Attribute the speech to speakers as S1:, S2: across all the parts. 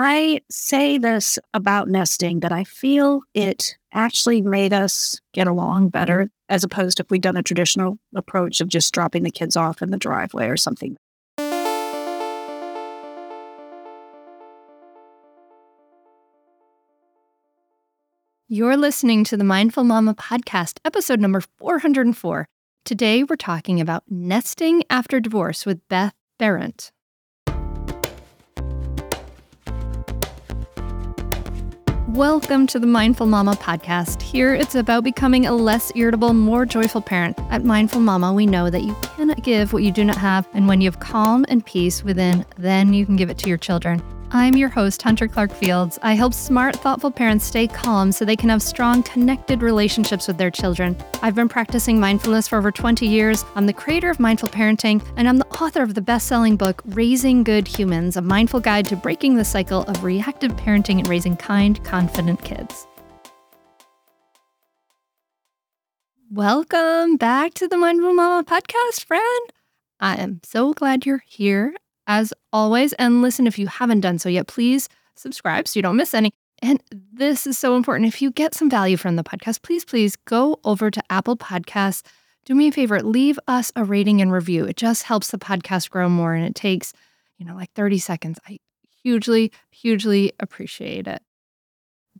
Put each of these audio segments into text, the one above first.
S1: I say this about nesting that I feel it actually made us get along better as opposed to if we'd done a traditional approach of just dropping the kids off in the driveway or something.
S2: You're listening to the Mindful Mama podcast, episode number 404. Today, we're talking about nesting after divorce with Beth Behrendt. Welcome to the Mindful Mama podcast. Here it's about becoming a less irritable, more joyful parent. At Mindful Mama, we know that you cannot give what you do not have, and when you have calm and peace within, then you can give it to your children. I'm your host, Hunter Clarke-Fields. I help smart, thoughtful parents stay calm so they can have strong, connected relationships with their children. I've been practicing mindfulness for over 20 years. I'm the creator of Mindful Parenting, and I'm the author of the best selling book, Raising Good Humans A Mindful Guide to Breaking the Cycle of Reactive Parenting and Raising Kind, Confident Kids. Welcome back to the Mindful Mama podcast, friend. I am so glad you're here as always. And listen, if you haven't done so yet, please subscribe so you don't miss any. And this is so important. If you get some value from the podcast, please, please go over to Apple Podcasts. Do me a favor, leave us a rating and review. It just helps the podcast grow more and it takes, you know, like 30 seconds. I hugely, hugely appreciate it.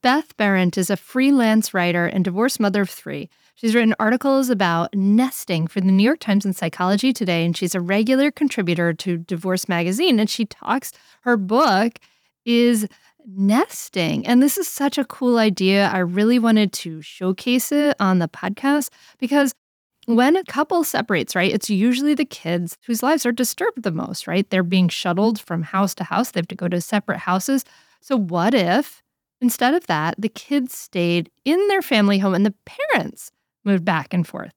S2: Beth Behrendt is a freelance writer and divorced mother of three. She's written articles about nesting for the New York Times and Psychology Today, and she's a regular contributor to Divorce Magazine. And she talks, her book is nesting. And this is such a cool idea. I really wanted to showcase it on the podcast because when a couple separates, right, it's usually the kids whose lives are disturbed the most, right? They're being shuttled from house to house, they have to go to separate houses. So, what if instead of that, the kids stayed in their family home and the parents moved back and forth.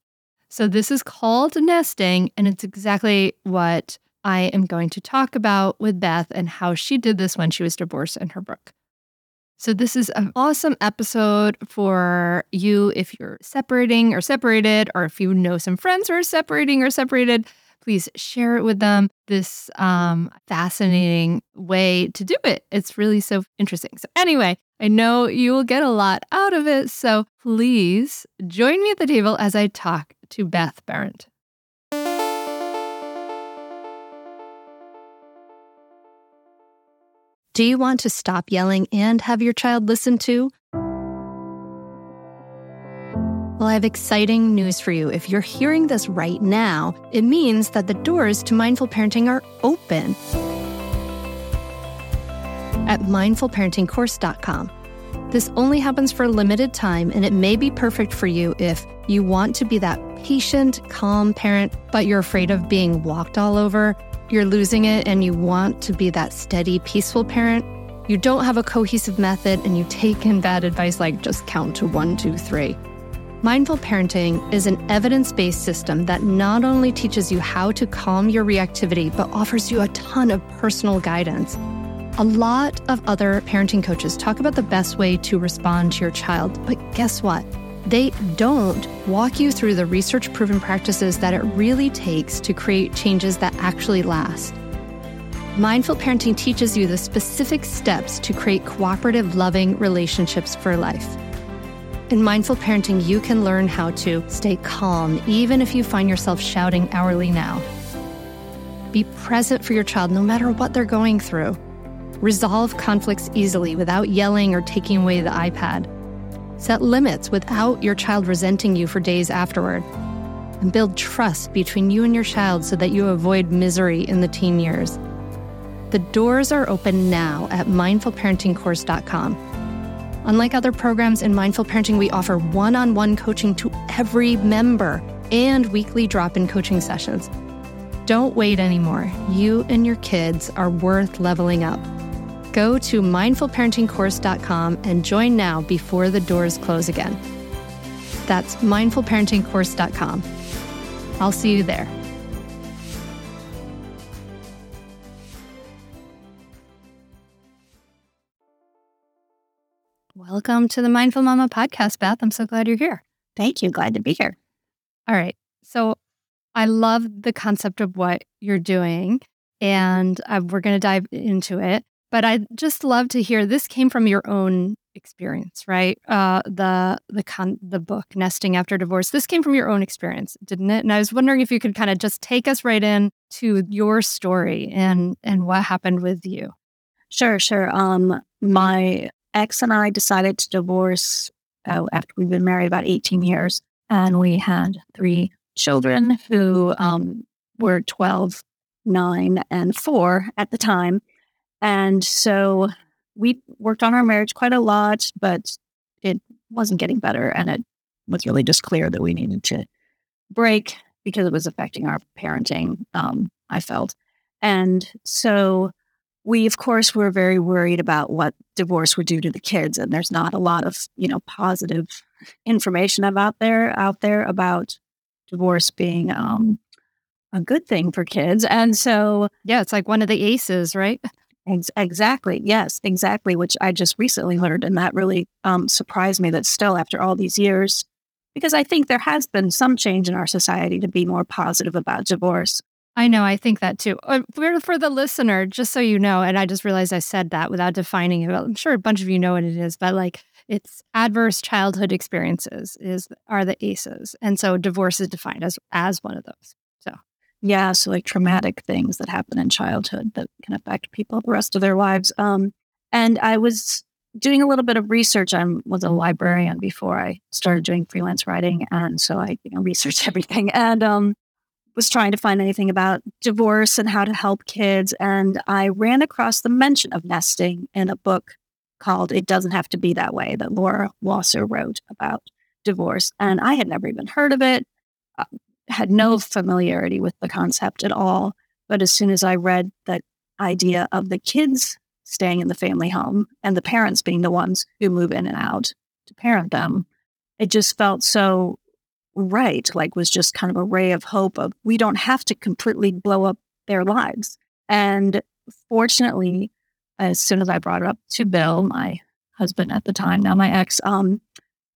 S2: So, this is called nesting, and it's exactly what I am going to talk about with Beth and how she did this when she was divorced in her book. So, this is an awesome episode for you if you're separating or separated, or if you know some friends who are separating or separated. Please share it with them. This um, fascinating way to do it. It's really so interesting. So, anyway, I know you will get a lot out of it, so please join me at the table as I talk to Beth Behrendt. Do you want to stop yelling and have your child listen to? Well, I have exciting news for you. If you're hearing this right now, it means that the doors to mindful parenting are open at mindfulparentingcourse.com. This only happens for a limited time, and it may be perfect for you if you want to be that patient, calm parent, but you're afraid of being walked all over. You're losing it, and you want to be that steady, peaceful parent. You don't have a cohesive method, and you take in bad advice like just count to one, two, three. Mindful parenting is an evidence based system that not only teaches you how to calm your reactivity, but offers you a ton of personal guidance. A lot of other parenting coaches talk about the best way to respond to your child, but guess what? They don't walk you through the research proven practices that it really takes to create changes that actually last. Mindful parenting teaches you the specific steps to create cooperative, loving relationships for life. In mindful parenting, you can learn how to stay calm even if you find yourself shouting hourly now. Be present for your child no matter what they're going through. Resolve conflicts easily without yelling or taking away the iPad. Set limits without your child resenting you for days afterward. And build trust between you and your child so that you avoid misery in the teen years. The doors are open now at mindfulparentingcourse.com. Unlike other programs in Mindful Parenting, we offer one on one coaching to every member and weekly drop in coaching sessions. Don't wait anymore. You and your kids are worth leveling up. Go to mindfulparentingcourse.com and join now before the doors close again. That's mindfulparentingcourse.com. I'll see you there. Welcome to the Mindful Mama podcast, Beth. I'm so glad you're here.
S1: Thank you. Glad to be here.
S2: All right. So I love the concept of what you're doing, and uh, we're going to dive into it. but I'd just love to hear this came from your own experience, right? Uh, the the con- the book Nesting After Divorce. This came from your own experience, didn't it? And I was wondering if you could kind of just take us right in to your story and and what happened with you.
S1: Sure, sure. Um, my ex and I decided to divorce uh, after we've been married about 18 years, and we had three children who um, were 12, 9, and 4 at the time. And so we worked on our marriage quite a lot, but it wasn't getting better. And it was really just clear that we needed to break because it was affecting our parenting, um, I felt. And so we, of course, were very worried about what divorce would do to the kids. And there's not a lot of, you know, positive information about there out there about divorce being um, a good thing for kids. And so,
S2: yeah, it's like one of the aces, right?
S1: Ex- exactly. Yes, exactly. Which I just recently learned. And that really um, surprised me that still, after all these years, because I think there has been some change in our society to be more positive about divorce.
S2: I know. I think that too. Uh, for, for the listener, just so you know, and I just realized I said that without defining it. I'm sure a bunch of you know what it is, but like it's adverse childhood experiences is are the ACEs, and so divorce is defined as as one of those. So
S1: yeah, so like traumatic things that happen in childhood that can affect people the rest of their lives. Um, and I was doing a little bit of research. I was a librarian before I started doing freelance writing, and so I you know, researched everything and um, was trying to find anything about divorce and how to help kids. And I ran across the mention of nesting in a book called "It Doesn't Have to Be That Way" that Laura Wasser wrote about divorce, and I had never even heard of it. Uh, had no familiarity with the concept at all. But as soon as I read that idea of the kids staying in the family home and the parents being the ones who move in and out to parent them, it just felt so right. Like was just kind of a ray of hope of we don't have to completely blow up their lives. And fortunately, as soon as I brought it up to Bill, my husband at the time, now my ex, um,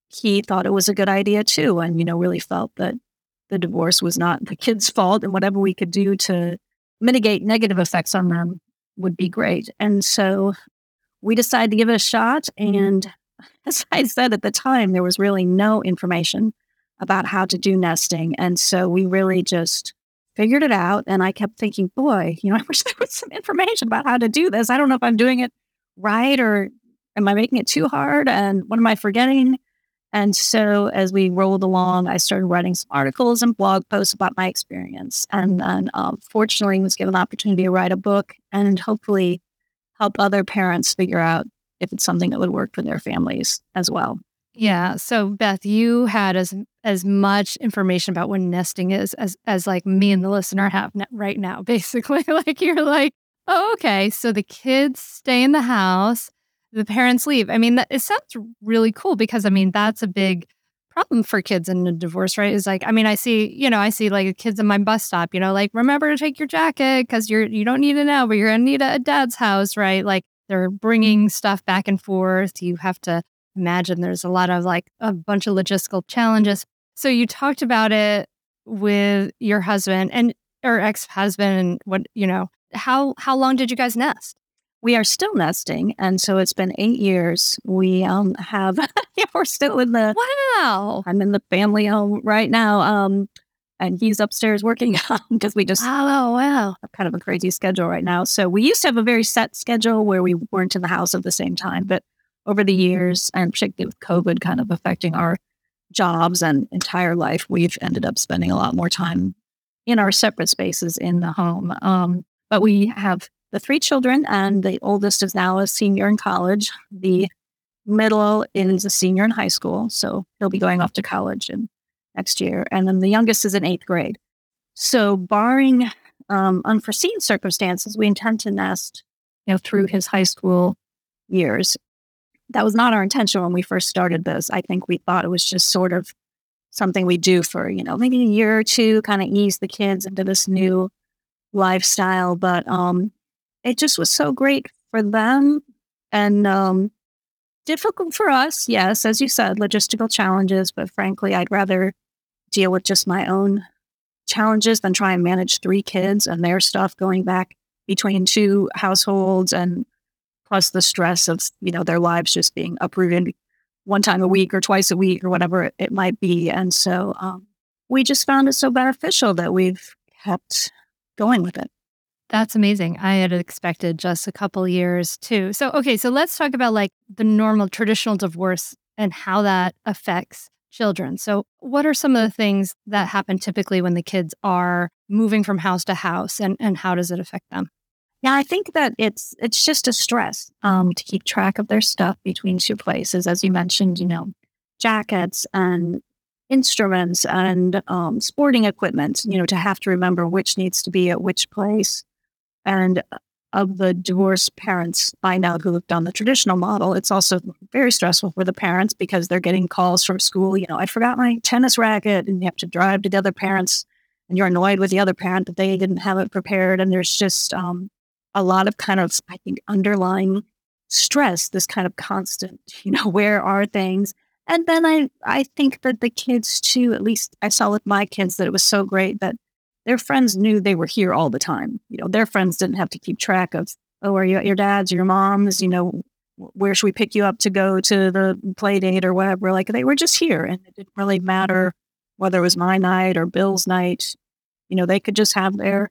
S1: he thought it was a good idea too, and you know, really felt that the divorce was not the kids' fault, and whatever we could do to mitigate negative effects on them would be great. And so we decided to give it a shot. And as I said at the time, there was really no information about how to do nesting. And so we really just figured it out. And I kept thinking, boy, you know, I wish there was some information about how to do this. I don't know if I'm doing it right or am I making it too hard? And what am I forgetting? And so as we rolled along, I started writing some articles and blog posts about my experience. And then um, fortunately was given the opportunity to write a book and hopefully help other parents figure out if it's something that would work for their families as well.
S2: Yeah. So Beth, you had as as much information about what nesting is as as like me and the listener have right now. Basically, like you're like, oh, okay. So the kids stay in the house the parents leave. I mean, that, it sounds really cool because I mean, that's a big problem for kids in a divorce, right? Is like, I mean, I see, you know, I see like kids in my bus stop, you know, like remember to take your jacket because you're you don't need it now, but you're gonna need it at dad's house, right? Like they're bringing stuff back and forth. You have to imagine there's a lot of like a bunch of logistical challenges. So you talked about it with your husband and or ex-husband and what you know how how long did you guys nest
S1: we are still nesting, and so it's been eight years. We um have yeah, we're still in the
S2: wow.
S1: I'm in the family home right now. Um, and he's upstairs working because we just
S2: oh wow
S1: have kind of a crazy schedule right now. So we used to have a very set schedule where we weren't in the house at the same time, but over the years, and particularly with COVID kind of affecting our jobs and entire life, we've ended up spending a lot more time in our separate spaces in the home. Um, but we have the three children, and the oldest is now a senior in college. The middle is a senior in high school, so he'll be going off to college in next year. And then the youngest is in eighth grade. So, barring um, unforeseen circumstances, we intend to nest, you know, through his high school years. That was not our intention when we first started this. I think we thought it was just sort of something we do for, you know, maybe a year or two, kind of ease the kids into this new lifestyle. But um, it just was so great for them and um, difficult for us. Yes, as you said, logistical challenges, but frankly, I'd rather deal with just my own challenges than try and manage three kids and their stuff going back between two households and plus the stress of, you know, their lives just being uprooted one time a week or twice a week or whatever it, might be. And so um, we just found it so beneficial that we've kept going with it.
S2: That's amazing. I had expected just a couple years too. So, okay, so let's talk about like the normal traditional divorce and how that affects children. So, what are some of the things that happen typically when the kids are moving from house to house and, and how does it affect them?
S1: Yeah, I think that it's it's just a stress um, to keep track of their stuff between two places, as you mentioned. You know, jackets and instruments and um, sporting equipment. You know, to have to remember which needs to be at which place. And uh, of the divorced parents I know who have done the traditional model, it's also very stressful for the parents because they're getting calls from school. You know, I forgot my tennis racket, and you have to drive to the other parents, and you're annoyed with the other parent that they didn't have it prepared. And there's just um, a lot of kind of, I think, underlying stress, this kind of constant, you know, where are things? And then I, I think that the kids too, at least I saw with my kids that it was so great that their friends knew they were here all the time. You know, their friends didn't have to keep track of, oh, are you at your dad's your mom's? You know, where should we pick you up to go to the play date or whatever? Like they were just here and it didn't really matter whether it was my night or Bill's night. You know, they could just have their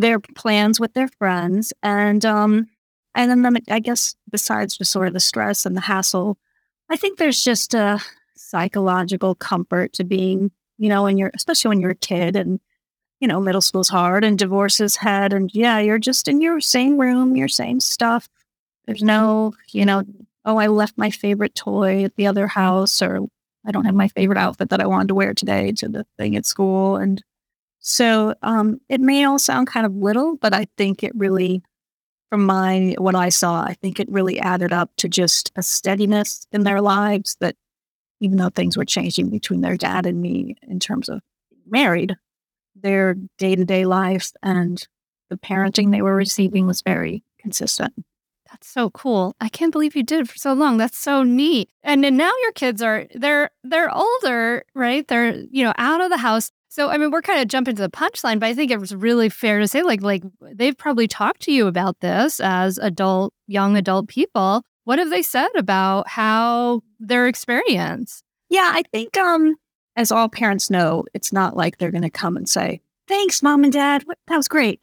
S1: their plans with their friends. And um and then I guess besides just sort of the stress and the hassle, I think there's just a psychological comfort to being, you know, when you're especially when you're a kid and you know, middle school's hard and divorce is had and yeah, you're just in your same room, your same stuff. There's no, you know, oh, I left my favorite toy at the other house or I don't have my favorite outfit that I wanted to wear today to the thing at school. And so um, it may all sound kind of little, but I think it really, from my what I saw, I think it really added up to just a steadiness in their lives that even though things were changing between their dad and me in terms of married, their day to day life and the parenting they were receiving was very consistent.
S2: That's so cool. I can't believe you did for so long. That's so neat. And, and now your kids are they're they're older, right? They're, you know, out of the house. So I mean, we're kind of jumping to the punchline, but I think it was really fair to say, like, like they've probably talked to you about this as adult, young adult people. What have they said about how their experience?
S1: Yeah, I think um, as all parents know, it's not like they're going to come and say, "Thanks, mom and dad, that was great."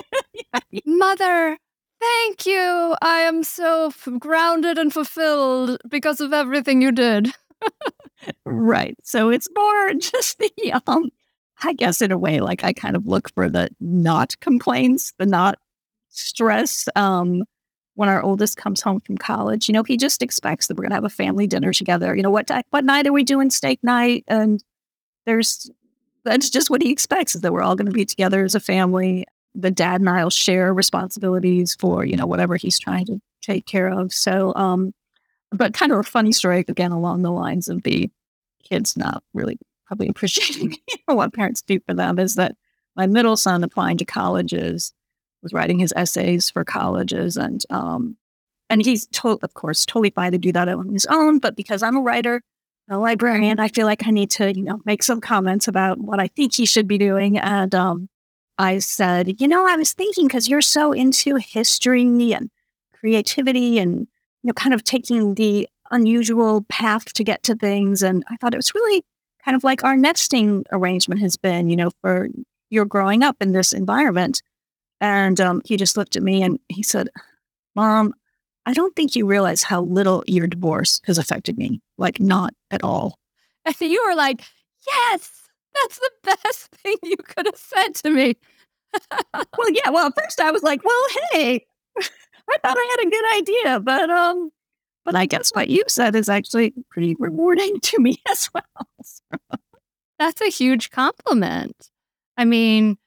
S2: Mother, thank you. I am so f- grounded and fulfilled because of everything you did
S1: right. So it's more just the, um, I guess in a way, like I kind of look for the not complaints, the not stress. Um, when our oldest comes home from college, you know, he just expects that we're going to have a family dinner together. You know, what what night are we doing steak night? And there's that's just what he expects is that we're all going to be together as a family. The dad and I'll share responsibilities for you know whatever he's trying to take care of. So um, but kind of a funny story again along the lines of the kids not really probably appreciating you know, what parents do for them is that my middle son applying to colleges was writing his essays for colleges and um and he's to- of course totally fine to do that on his own but because i'm a writer a librarian i feel like i need to you know make some comments about what i think he should be doing and um i said you know i was thinking because you're so into history and creativity and know, kind of taking the unusual path to get to things. And I thought it was really kind of like our nesting arrangement has been, you know, for you're growing up in this environment. And um, he just looked at me and he said, Mom, I don't think you realize how little your divorce has affected me. Like, not at all.
S2: And you were like, Yes, that's the best thing you could have said to me.
S1: well, yeah. Well, at first I was like, Well, hey, I thought I had a good idea, but um, but I guess what you said is actually pretty rewarding to me as well.
S2: That's a huge compliment. I mean,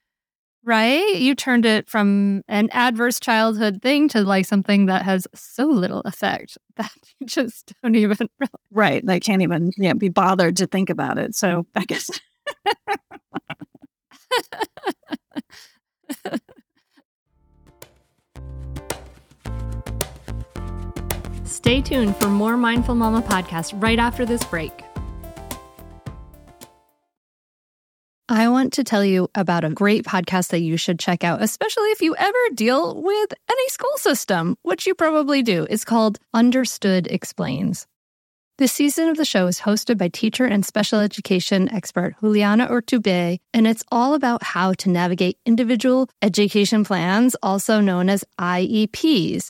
S2: right? You turned it from an adverse childhood thing to like something that has so little effect that you just don't even
S1: really. Right. They can't even yeah, be bothered to think about it. So I guess.
S2: Stay tuned for more Mindful Mama podcast right after this break. I want to tell you about a great podcast that you should check out, especially if you ever deal with any school system, which you probably do. It's called Understood Explains. This season of the show is hosted by teacher and special education expert Juliana Urtubey, and it's all about how to navigate individual education plans, also known as IEPs.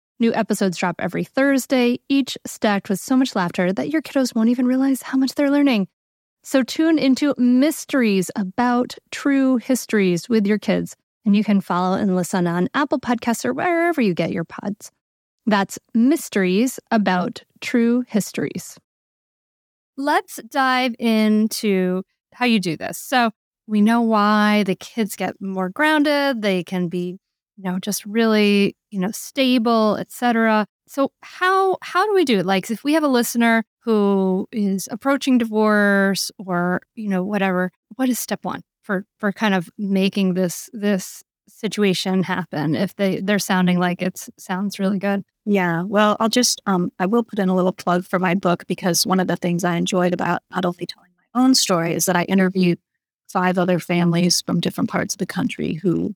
S2: New episodes drop every Thursday, each stacked with so much laughter that your kiddos won't even realize how much they're learning. So tune into Mysteries About True Histories with your kids, and you can follow and listen on Apple Podcasts or wherever you get your pods. That's Mysteries About True Histories. Let's dive into how you do this. So, we know why the kids get more grounded, they can be you know, just really, you know, stable, etc. So how how do we do it? Like if we have a listener who is approaching divorce or, you know, whatever, what is step 1 for for kind of making this this situation happen if they they're sounding like it sounds really good?
S1: Yeah, well, I'll just um I will put in a little plug for my book because one of the things I enjoyed about not only telling my own story is that I interviewed five other families from different parts of the country who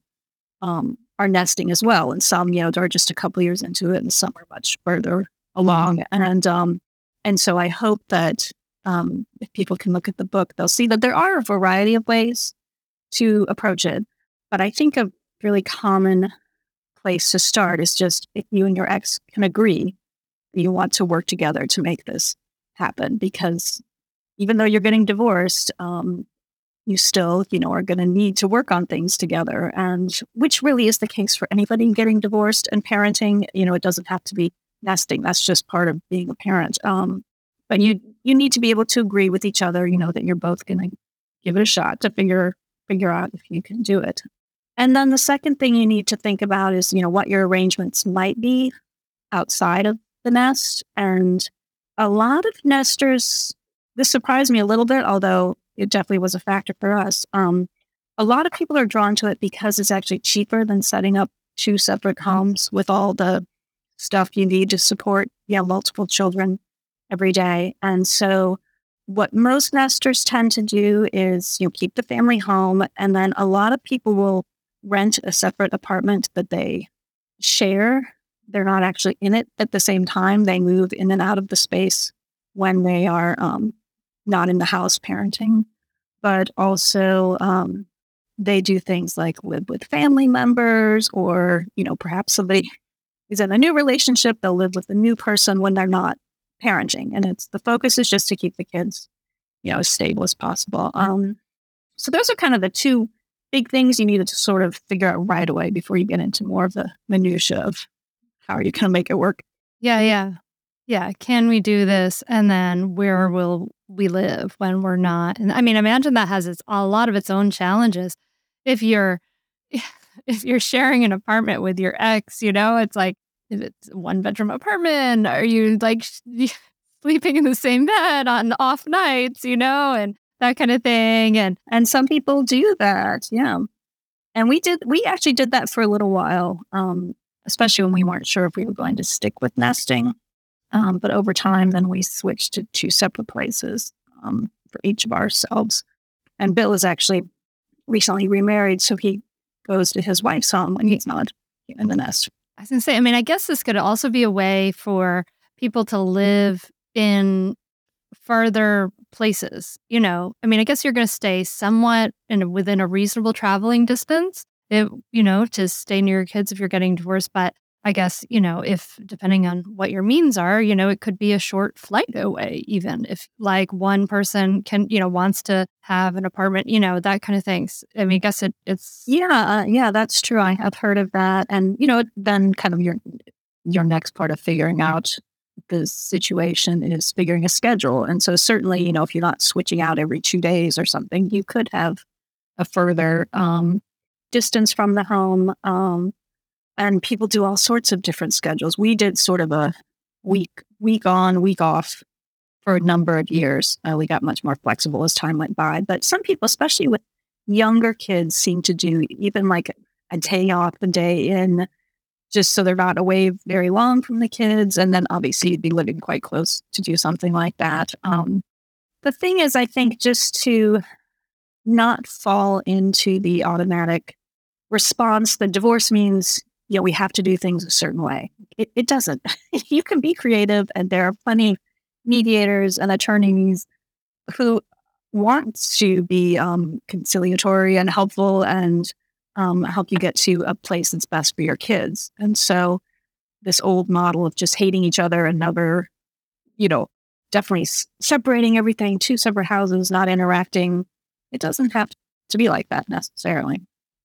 S1: um, are nesting as well. And some, you know, are just a couple years into it, and some are much further along. And um, and so I hope that um, if people can look at the book, they'll see that there are a variety of ways to approach it. But I think a really common place to start is just if you and your ex can agree you want to work together to make this happen. Because even though you're getting divorced, um, you still, you know, are going to need to work on things together. And which really is the case for anybody getting divorced and parenting. You know, it doesn't have to be nesting. That's just part of being a parent. Um, but you you need to be able to agree with each other. You know that you're both going to give it a shot to figure figure out if you can do it. And then the second thing you need to think about is, you know, what your arrangements might be outside of the nest. And a lot of nesters, this surprised me a little bit, although it definitely was a factor for us. Um, a lot of people are drawn to it because it's actually cheaper than setting up two separate mm-hmm. homes with all the stuff you need to support yeah multiple children every day. And so what most nesters tend to do is you know keep the family home and then a lot of people will rent a separate apartment that they share. They're not actually in it at the same time. They move in and out of the space when they are um, not in the house parenting, but also um, they do things like live with family members or, you know, perhaps somebody is in a new relationship, they'll live with a new person when they're not parenting. And it's the focus is just to keep the kids, you know, as stable as possible. Um, so those are kind of the two big things you needed to sort of figure out right away before you get into more of the minutia of how are you going to make it work.
S2: Yeah, yeah. Yeah, can we do this and then where will we live when we're not? And I mean, imagine that has its a lot of its own challenges. If you're if you're sharing an apartment with your ex, you know, it's like if it's one bedroom apartment, are you like sleeping in the same bed on off nights, you know, and that kind of thing. And
S1: and some people do that, yeah. And we did we actually did that for a little while, um, especially when we weren't sure if we were going to stick with nesting. Um, but over time, then we switched to two separate places um, for each of ourselves. And Bill is actually recently remarried, so he goes to his wife's home when he's not in the nest.
S2: I was going to say, I mean, I guess this could also be a way for people to live in further places. You know, I mean, I guess you're going to stay somewhat in within a reasonable traveling distance. It, you know, to stay near your kids if you're getting divorced. But I guess, you know, if depending on what your means are, you know, it could be a short flight away, even if like one person can, you know, wants to have an apartment, you know, that kind of things. I mean, I guess it, it's.
S1: Yeah, uh, yeah, that's true. I have heard of that. And, you know, then kind of your, your next part of figuring out the situation is figuring a schedule. And so certainly, you know, if you're not switching out every two days or something, you could have a further um, distance from the home. Um, and people do all sorts of different schedules. We did sort of a week, week on, week off for a number of years. Uh, we got much more flexible as time went by. But some people, especially with younger kids, seem to do even like a day off, a day in, just so they're not away very long from the kids. And then obviously you'd be living quite close to do something like that. Um, the thing is, I think just to not fall into the automatic response that divorce means know, we have to do things a certain way. It, it doesn't. you can be creative, and there are plenty mediators and attorneys who want to be um, conciliatory and helpful and um, help you get to a place that's best for your kids. And so, this old model of just hating each other and never, you know, definitely s- separating everything, two separate houses, not interacting, it doesn't have to be like that necessarily.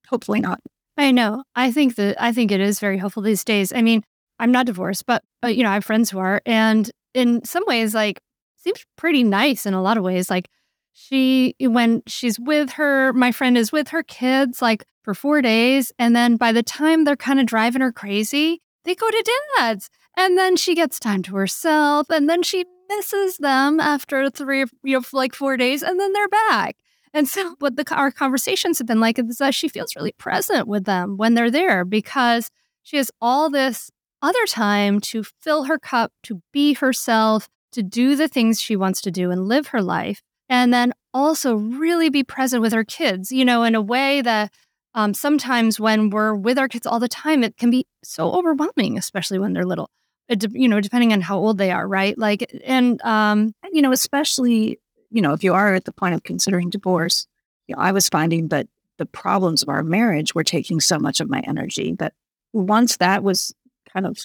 S1: Hopefully not.
S2: I know. I think that I think it is very helpful these days. I mean, I'm not divorced, but, but you know, I have friends who are, and in some ways, like, seems pretty nice in a lot of ways. Like, she when she's with her, my friend is with her kids like for four days, and then by the time they're kind of driving her crazy, they go to dad's, and then she gets time to herself, and then she misses them after three, you know, like four days, and then they're back. And so, what the, our conversations have been like is that she feels really present with them when they're there because she has all this other time to fill her cup, to be herself, to do the things she wants to do and live her life. And then also really be present with her kids, you know, in a way that um, sometimes when we're with our kids all the time, it can be so overwhelming, especially when they're little. It, you know, depending on how old they are, right? Like, and um,
S1: you know, especially you know, if you are at the point of considering divorce, you know, I was finding that the problems of our marriage were taking so much of my energy that once that was kind of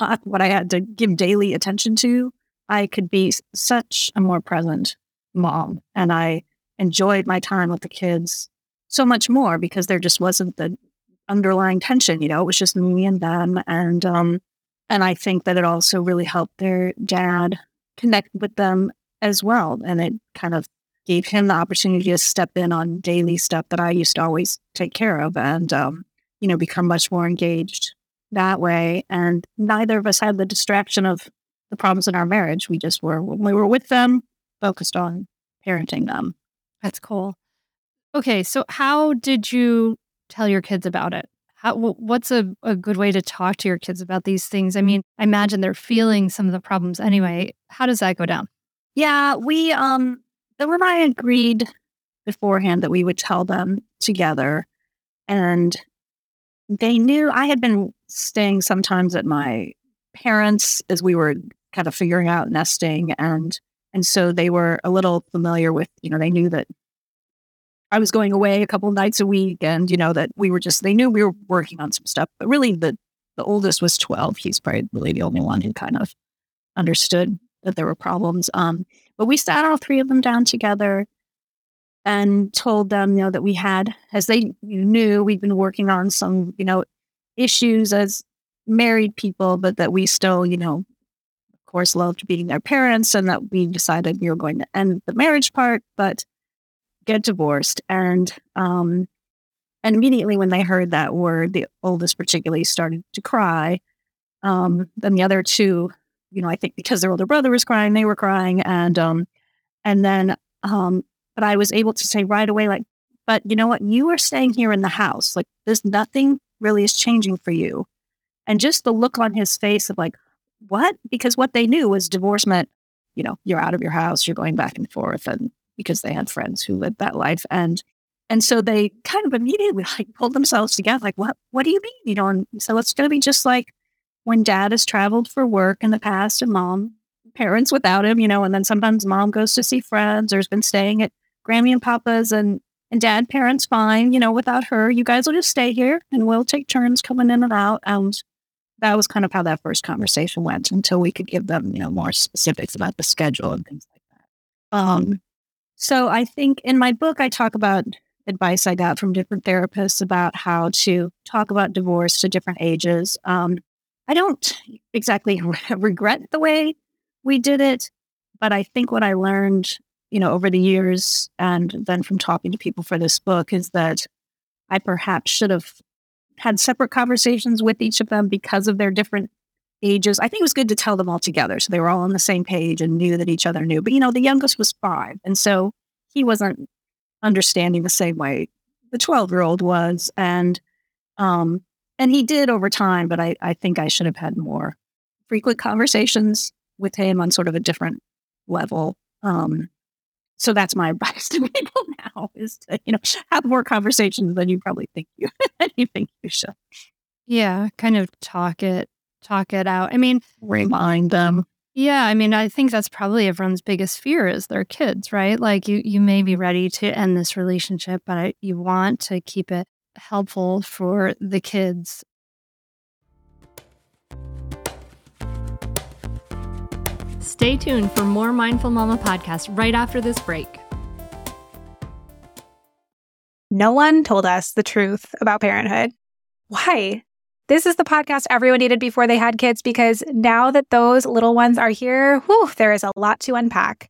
S1: not what I had to give daily attention to, I could be such a more present mom. And I enjoyed my time with the kids so much more because there just wasn't the underlying tension, you know, it was just me and them. And um and I think that it also really helped their dad connect with them as well. And it kind of gave him the opportunity to step in on daily stuff that I used to always take care of and, um, you know, become much more engaged that way. And neither of us had the distraction of the problems in our marriage. We just were, when we were with them, focused on parenting them.
S2: That's cool. Okay. So, how did you tell your kids about it? How, what's a, a good way to talk to your kids about these things? I mean, I imagine they're feeling some of the problems anyway. How does that go down?
S1: Yeah, we um Bill and I agreed beforehand that we would tell them together. And they knew I had been staying sometimes at my parents as we were kind of figuring out nesting. And And so they were a little familiar with, you know, they knew that I was going away a couple nights a week and, you know, that we were just, they knew we were working on some stuff. But really, the, the oldest was 12. He's probably really the only one who kind of understood that there were problems. Um, but we sat all three of them down together and told them, you know, that we had, as they knew, we'd been working on some, you know, issues as married people, but that we still, you know, of course, loved being their parents and that we decided we were going to end the marriage part, but get divorced. And, um, and immediately when they heard that word, the oldest particularly started to cry. Um, then the other two, you know, I think because their older brother was crying, they were crying. And, um, and then, um, but I was able to say right away, like, but you know what? You are staying here in the house. Like, there's nothing really is changing for you. And just the look on his face of like, what? Because what they knew was divorce meant, you know, you're out of your house, you're going back and forth. And because they had friends who lived that life. And and so they kind of immediately like pulled themselves together, like, what what do you mean? You know, and so it's gonna be just like when dad has traveled for work in the past and mom parents without him, you know, and then sometimes mom goes to see friends or has been staying at Grammy and Papa's and and dad parents fine, you know, without her. You guys will just stay here and we'll take turns coming in and out. And that was kind of how that first conversation went until we could give them, you know, more specifics about the schedule and things like that. Um, so I think in my book I talk about advice I got from different therapists about how to talk about divorce to different ages. Um, I don't exactly regret the way we did it, but I think what I learned you know, over the years and then from talking to people for this book is that I perhaps should have had separate conversations with each of them because of their different ages. I think it was good to tell them all together so they were all on the same page and knew that each other knew. But, you know, the youngest was five. And so he wasn't understanding the same way the 12 year old was. And, um, and he did over time, but I, I think I should have had more frequent conversations with him on sort of a different level. Um, so that's my advice to people now is to you know have more conversations than you probably think you you think you should.
S2: Yeah kind of talk it talk it out. I mean
S1: remind them.
S2: Yeah i mean i think that's probably everyone's biggest fear is their kids right? Like you you may be ready to end this relationship but I, you want to keep it helpful for the kids Stay tuned for more Mindful Mama podcast right after this break.
S3: No one told us the truth about parenthood. Why? This is the podcast everyone needed before they had kids because now that those little ones are here, whew, there is a lot to unpack.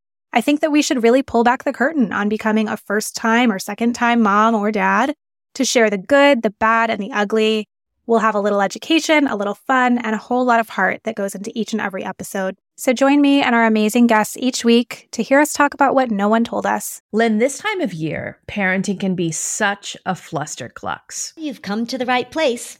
S3: I think that we should really pull back the curtain on becoming a first time or second time mom or dad to share the good, the bad, and the ugly We'll have a little education, a little fun, and a whole lot of heart that goes into each and every episode. So join me and our amazing guests each week to hear us talk about what no one told us.
S4: Lynn, this time of year, parenting can be such a flusterclux.
S5: You've come to the right place.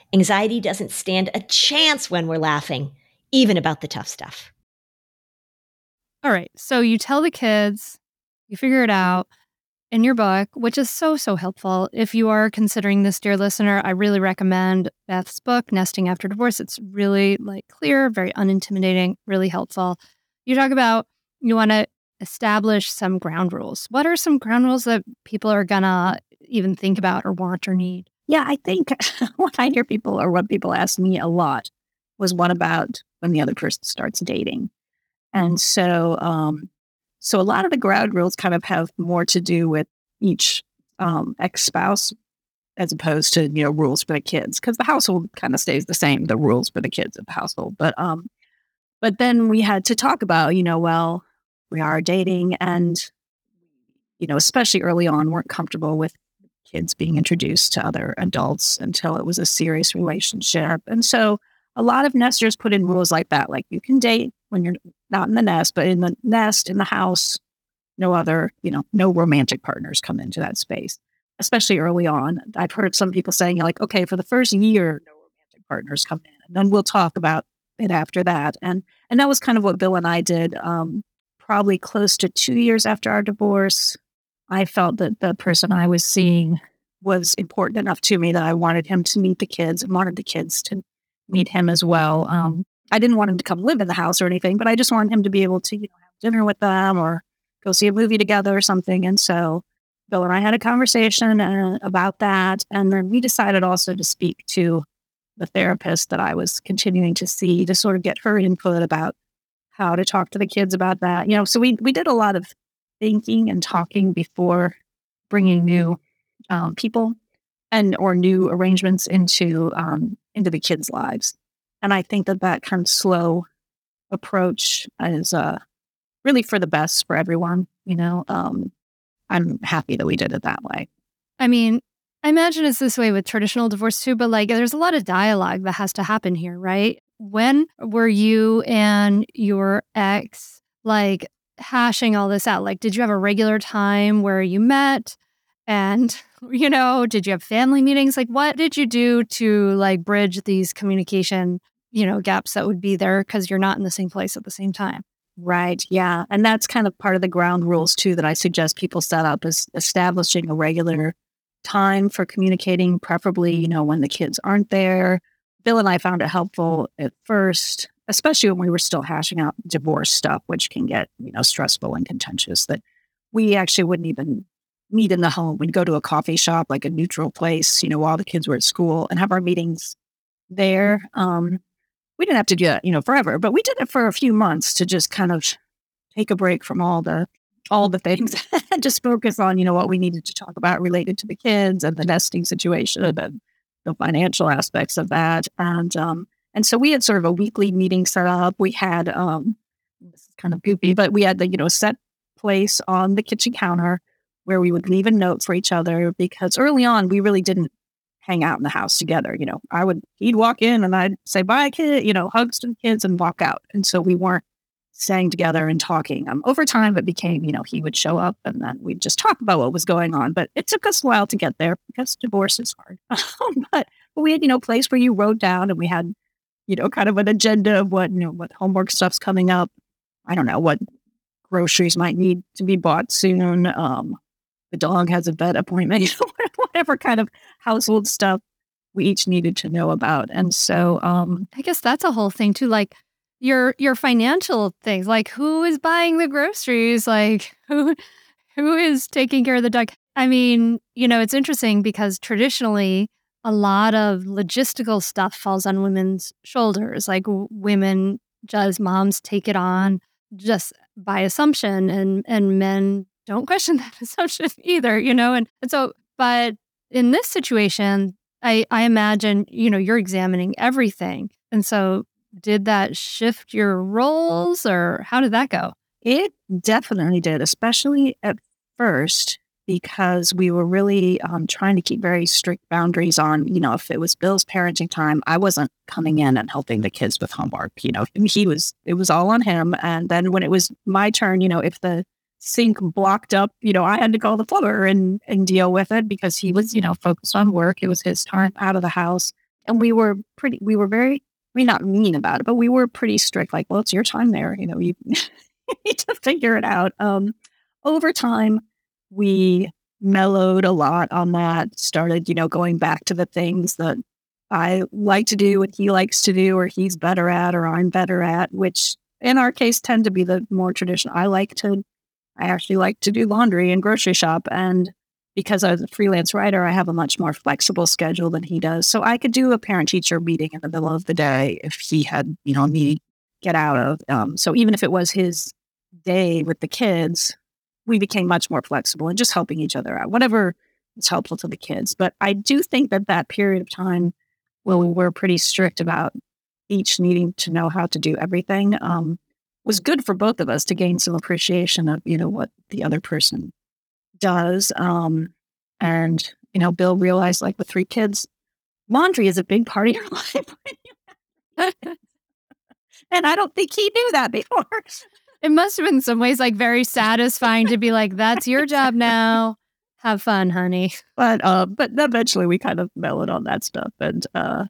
S5: Anxiety doesn't stand a chance when we're laughing, even about the tough stuff.
S2: All right. So you tell the kids, you figure it out in your book, which is so, so helpful. If you are considering this, dear listener, I really recommend Beth's book, Nesting After Divorce. It's really like clear, very unintimidating, really helpful. You talk about you want to establish some ground rules. What are some ground rules that people are gonna even think about or want or need?
S1: Yeah, I think what I hear people or what people ask me a lot was what about when the other person starts dating? And so um so a lot of the ground rules kind of have more to do with each um ex-spouse as opposed to, you know, rules for the kids because the household kind of stays the same, the rules for the kids of the household. But um but then we had to talk about, you know, well, we are dating and you know especially early on weren't comfortable with kids being introduced to other adults until it was a serious relationship. And so a lot of nesters put in rules like that like you can date when you're not in the nest but in the nest in the house no other you know no romantic partners come into that space especially early on. I've heard some people saying like okay for the first year no romantic partners come in and then we'll talk about it after that. And and that was kind of what bill and i did um, probably close to two years after our divorce, I felt that the person I was seeing was important enough to me that I wanted him to meet the kids and wanted the kids to meet him as well. Um, I didn't want him to come live in the house or anything, but I just wanted him to be able to, you know, have dinner with them or go see a movie together or something. And so Bill and I had a conversation uh, about that. And then we decided also to speak to the therapist that I was continuing to see to sort of get her input about how to talk to the kids about that. You know, so we we did a lot of thinking and talking before bringing new um, people and or new arrangements into um, into the kids' lives. And I think that that kind of slow approach is uh, really for the best for everyone. You know, um, I'm happy that we did it that way.
S2: I mean, I imagine it's this way with traditional divorce too, but like there's a lot of dialogue that has to happen here, right? when were you and your ex like hashing all this out? Like, did you have a regular time where you met? And, you know, did you have family meetings? Like, what did you do to like bridge these communication, you know, gaps that would be there because you're not in the same place at the same time?
S1: Right. Yeah. And that's kind of part of the ground rules too that I suggest people set up is establishing a regular time for communicating, preferably, you know, when the kids aren't there Bill and I found it helpful at first, especially when we were still hashing out divorce stuff, which can get, you know, stressful and contentious, that we actually wouldn't even meet in the home. We'd go to a coffee shop, like a neutral place, you know, while the kids were at school and have our meetings there. Um, we didn't have to do that, you know, forever, but we did it for a few months to just kind of take a break from all the all the things and just focus on, you know, what we needed to talk about related to the kids and the nesting situation and the financial aspects of that. And um, and so we had sort of a weekly meeting set up. We had um, this is kind of goofy, but we had the you know set place on the kitchen counter where we would leave a note for each other because early on we really didn't hang out in the house together. You know, I would he'd walk in and I'd say bye kid, you know, hugs to the kids and walk out. And so we weren't staying together and talking. Um, over time, it became, you know, he would show up and then we'd just talk about what was going on. But it took us a while to get there because divorce is hard. but, but we had, you know, place where you wrote down and we had, you know, kind of an agenda of what, you know, what homework stuff's coming up. I don't know what groceries might need to be bought soon. Um, the dog has a vet appointment, whatever kind of household stuff we each needed to know about. And so um,
S2: I guess that's a whole thing too. Like your your financial things like who is buying the groceries like who who is taking care of the dog i mean you know it's interesting because traditionally a lot of logistical stuff falls on women's shoulders like women just moms take it on just by assumption and and men don't question that assumption either you know and, and so but in this situation i i imagine you know you're examining everything and so did that shift your roles or how did that go?
S1: It definitely did, especially at first, because we were really um, trying to keep very strict boundaries on, you know, if it was Bill's parenting time, I wasn't coming in and helping the kids with homework. You know, he was, it was all on him. And then when it was my turn, you know, if the sink blocked up, you know, I had to call the plumber and, and deal with it because he was, you know, focused on work. It was his time out of the house. and we were pretty, we were very, I mean, not mean about it, but we were pretty strict. Like, well, it's your time there. You know, you need to figure it out. Um, over time, we mellowed a lot on that. Started, you know, going back to the things that I like to do, what he likes to do, or he's better at, or I'm better at, which in our case tend to be the more traditional. I like to, I actually like to do laundry and grocery shop. And because I was a freelance writer, I have a much more flexible schedule than he does. So I could do a parent teacher meeting in the middle of the day if he had, you know, me get out of. Um, so even if it was his day with the kids, we became much more flexible and just helping each other out, whatever is helpful to the kids. But I do think that that period of time where we were pretty strict about each needing to know how to do everything um, was good for both of us to gain some appreciation of, you know, what the other person does. Um, and, you know, Bill realized like with three kids, laundry is a big part of your life. and I don't think he knew that before.
S2: It must have been some ways like very satisfying to be like, that's your job now. Have fun, honey.
S1: But uh, but eventually we kind of mellowed on that stuff. And uh,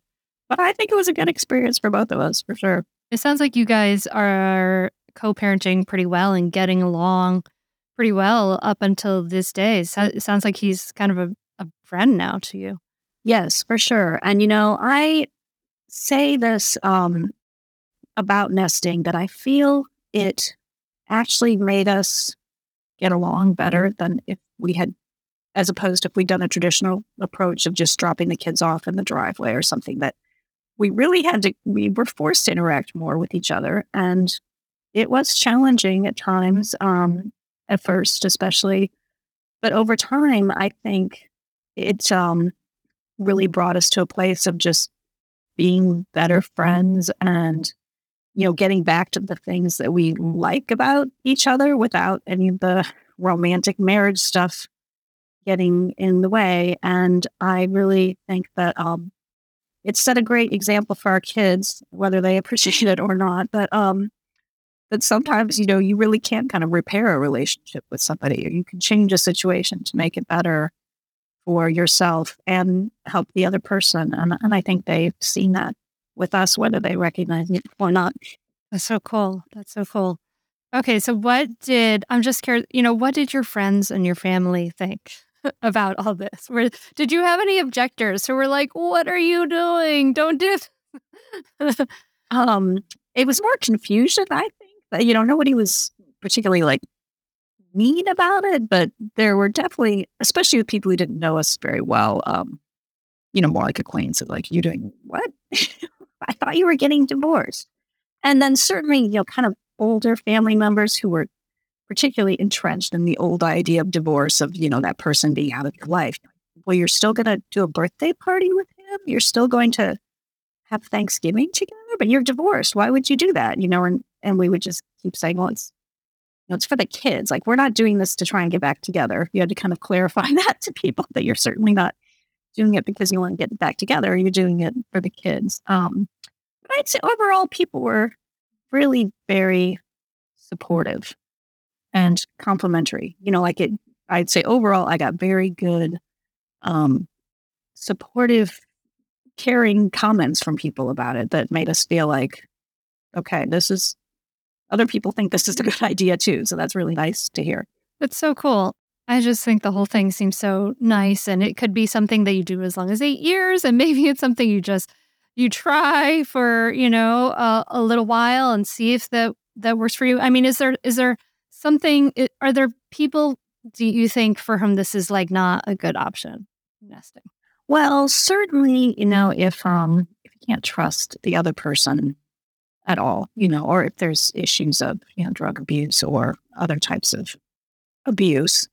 S1: but I think it was a good experience for both of us for sure.
S2: It sounds like you guys are co-parenting pretty well and getting along pretty well up until this day. So it sounds like he's kind of a, a friend now to you.
S1: Yes, for sure. And you know, I say this um, about nesting that I feel it actually made us get along better than if we had, as opposed to if we'd done a traditional approach of just dropping the kids off in the driveway or something that we really had to, we were forced to interact more with each other. And it was challenging at times, um, at first, especially. But over time, I think it um, really brought us to a place of just being better friends and you know, getting back to the things that we like about each other without any of the romantic marriage stuff getting in the way. And I really think that um, it set a great example for our kids, whether they appreciate it or not. But um, but sometimes, you know, you really can't kind of repair a relationship with somebody, or you can change a situation to make it better for yourself and help the other person. And, and I think they've seen that with us, whether they recognize it or not.
S2: That's so cool. That's so cool. Okay, so what did I'm just curious, you know, what did your friends and your family think about all this? Where did you have any objectors who were like, "What are you doing? Don't do
S1: um it was more confusion, I think. That you know, nobody was particularly like mean about it, but there were definitely, especially with people who didn't know us very well, um, you know, more like acquaintances, like, you doing what? I thought you were getting divorced. And then certainly, you know, kind of older family members who were particularly entrenched in the old idea of divorce, of, you know, that person being out of your life. Well, you're still going to do a birthday party with him. You're still going to have Thanksgiving together, but you're divorced. Why would you do that? You know, and, and we would just keep saying, well, it's, you know, it's for the kids. Like, we're not doing this to try and get back together. You had to kind of clarify that to people that you're certainly not doing it because you want to get back together. You're doing it for the kids. Um, but I'd say overall, people were really very supportive and complimentary. You know, like it, I'd say overall, I got very good, um, supportive, caring comments from people about it that made us feel like, okay, this is, other people think this is a good idea too. So that's really nice to hear.
S2: That's so cool. I just think the whole thing seems so nice and it could be something that you do as long as 8 years and maybe it's something you just you try for, you know, a, a little while and see if that that works for you. I mean, is there is there something are there people do you think for whom this is like not a good option nesting?
S1: Well, certainly, you know, if um if you can't trust the other person at all, you know, or if there's issues of, you know, drug abuse or other types of abuse,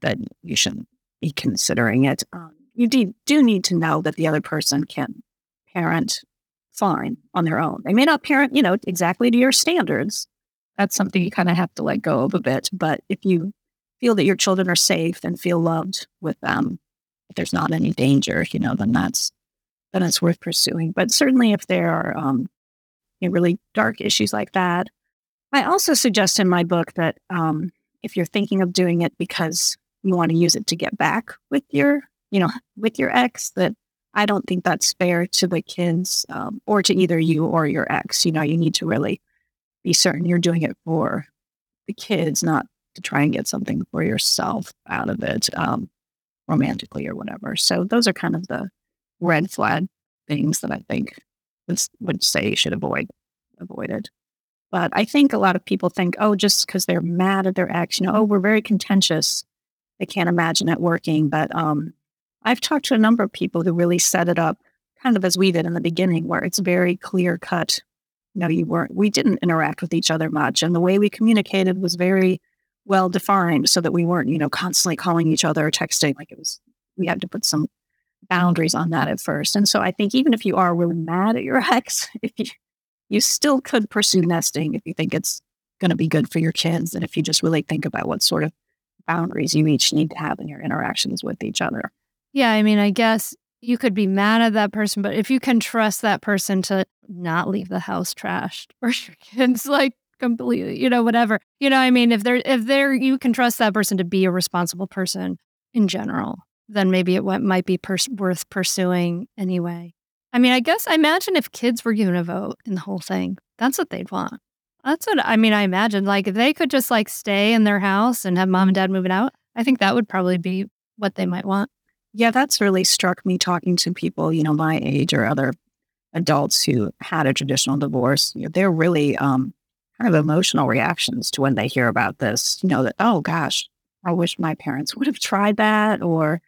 S1: that you shouldn't be considering it. Um, you do, do need to know that the other person can parent fine on their own. They may not parent, you know, exactly to your standards. That's something you kind of have to let go of a bit. But if you feel that your children are safe and feel loved with them, if there's not any danger, you know, then that's then it's worth pursuing. But certainly, if there are um, you know, really dark issues like that, I also suggest in my book that um, if you're thinking of doing it because you want to use it to get back with your, you know, with your ex, that I don't think that's fair to the kids um, or to either you or your ex. You know, you need to really be certain you're doing it for the kids, not to try and get something for yourself out of it, um, romantically or whatever. So those are kind of the red flag things that I think would, say you should avoid avoided. But I think a lot of people think, oh, just because they're mad at their ex, you know, oh, we're very contentious. They can't imagine it working. But um, I've talked to a number of people who really set it up kind of as we did in the beginning, where it's very clear cut. You know, you weren't, we didn't interact with each other much. And the way we communicated was very well defined so that we weren't, you know, constantly calling each other or texting. Like it was, we had to put some boundaries on that at first. And so I think even if you are really mad at your ex, if you, you still could pursue nesting if you think it's going to be good for your kids. And if you just really think about what sort of boundaries you each need to have in your interactions with each other.
S2: Yeah. I mean, I guess you could be mad at that person, but if you can trust that person to not leave the house trashed or your kids like completely, you know, whatever, you know, I mean, if they're, if they're, you can trust that person to be a responsible person in general, then maybe it might be pers- worth pursuing anyway. I mean, I guess I imagine if kids were given a vote in the whole thing, that's what they'd want. That's what I mean. I imagine like if they could just like stay in their house and have mom and dad moving out, I think that would probably be what they might want.
S1: Yeah, that's really struck me talking to people, you know, my age or other adults who had a traditional divorce. You know, they're really um, kind of emotional reactions to when they hear about this. You know, that, oh gosh, I wish my parents would have tried that or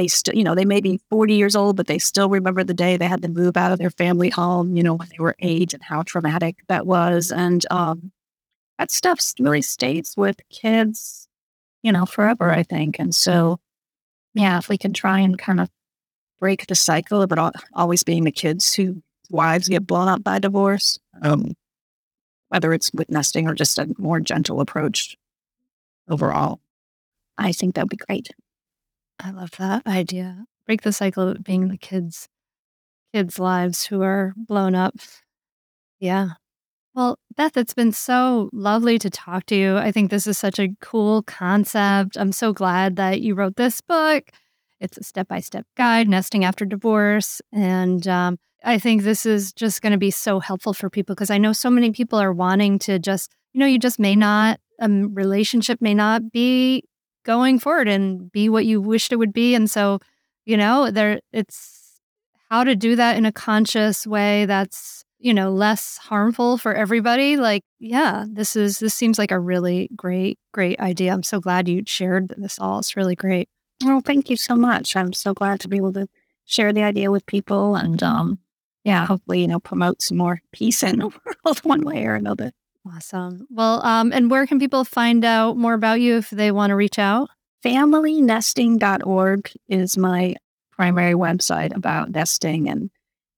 S1: they still, you know, they may be 40 years old, but they still remember the day they had to move out of their family home, you know, when they were eight and how traumatic that was. And um, that stuff really stays with kids, you know, forever, I think. And so, yeah, if we can try and kind of break the cycle of it always being the kids who wives get blown up by divorce, um, whether it's with nesting or just a more gentle approach overall, I think that would be great.
S2: I love that idea. Break the cycle of being the kids kids' lives who are blown up. Yeah. Well, Beth, it's been so lovely to talk to you. I think this is such a cool concept. I'm so glad that you wrote this book. It's a step by step guide, nesting after divorce. And um, I think this is just going to be so helpful for people because I know so many people are wanting to just, you know, you just may not, a um, relationship may not be going forward and be what you wished it would be. And so, you know, there it's how to do that in a conscious way that's, you know, less harmful for everybody. Like, yeah, this is this seems like a really great, great idea. I'm so glad you shared this all. It's really great.
S1: Well, thank you so much. I'm so glad to be able to share the idea with people and um yeah, hopefully, you know, promote some more peace in the world one way or another.
S2: Awesome. Well, um, and where can people find out more about you if they want to reach out?
S1: FamilyNesting.org is my primary website about nesting and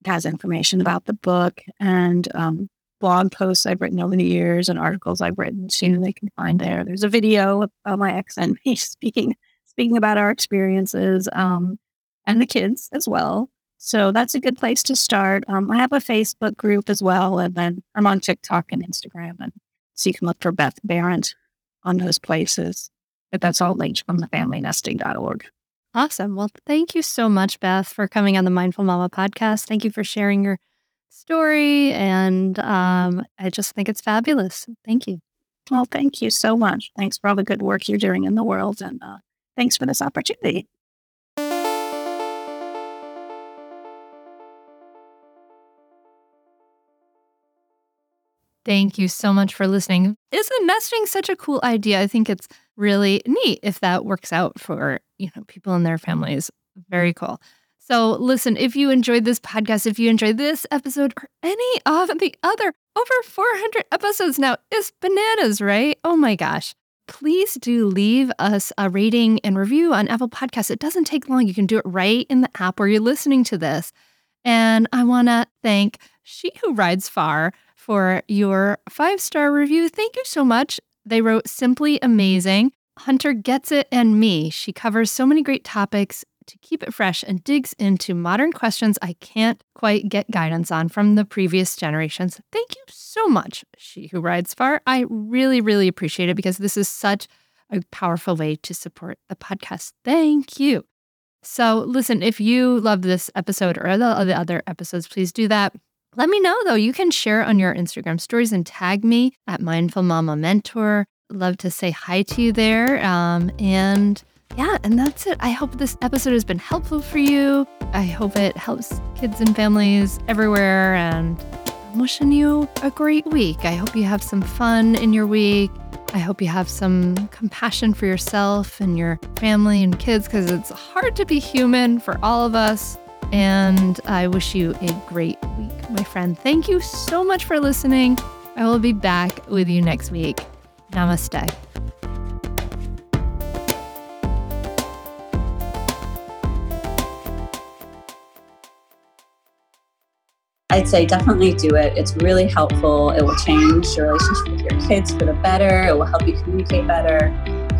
S1: has information about the book and um, blog posts I've written over the years and articles I've written too. They can find there. There's a video of my ex and me speaking speaking about our experiences um, and the kids as well. So that's a good place to start. Um, I have a Facebook group as well, and then I'm on TikTok and Instagram, and so you can look for Beth Behrendt on those places. But that's all linked from the familynesting.org.
S2: Awesome. Well, thank you so much, Beth, for coming on the Mindful Mama podcast. Thank you for sharing your story, and um, I just think it's fabulous. Thank you.
S1: Well, thank you so much. Thanks for all the good work you're doing in the world, and uh, thanks for this opportunity.
S2: Thank you so much for listening. Isn't nesting such a cool idea? I think it's really neat if that works out for, you know, people and their families. Very cool. So, listen, if you enjoyed this podcast, if you enjoyed this episode or any of the other over 400 episodes now, is bananas, right? Oh my gosh. Please do leave us a rating and review on Apple Podcasts. It doesn't take long. You can do it right in the app where you're listening to this. And I want to thank She Who Rides Far for your five star review. Thank you so much. They wrote Simply Amazing. Hunter Gets It and Me. She covers so many great topics to keep it fresh and digs into modern questions I can't quite get guidance on from the previous generations. Thank you so much, She Who Rides Far. I really, really appreciate it because this is such a powerful way to support the podcast. Thank you. So, listen, if you love this episode or the other episodes, please do that. Let me know though. You can share on your Instagram stories and tag me at Mindful Mama Mentor. Love to say hi to you there. Um, and yeah, and that's it. I hope this episode has been helpful for you. I hope it helps kids and families everywhere. And I'm wishing you a great week. I hope you have some fun in your week. I hope you have some compassion for yourself and your family and kids because it's hard to be human for all of us. And I wish you a great week, my friend. Thank you so much for listening. I will be back with you next week. Namaste.
S6: I'd say definitely do it. It's really helpful. It will change your relationship with your kids for the better. It will help you communicate better.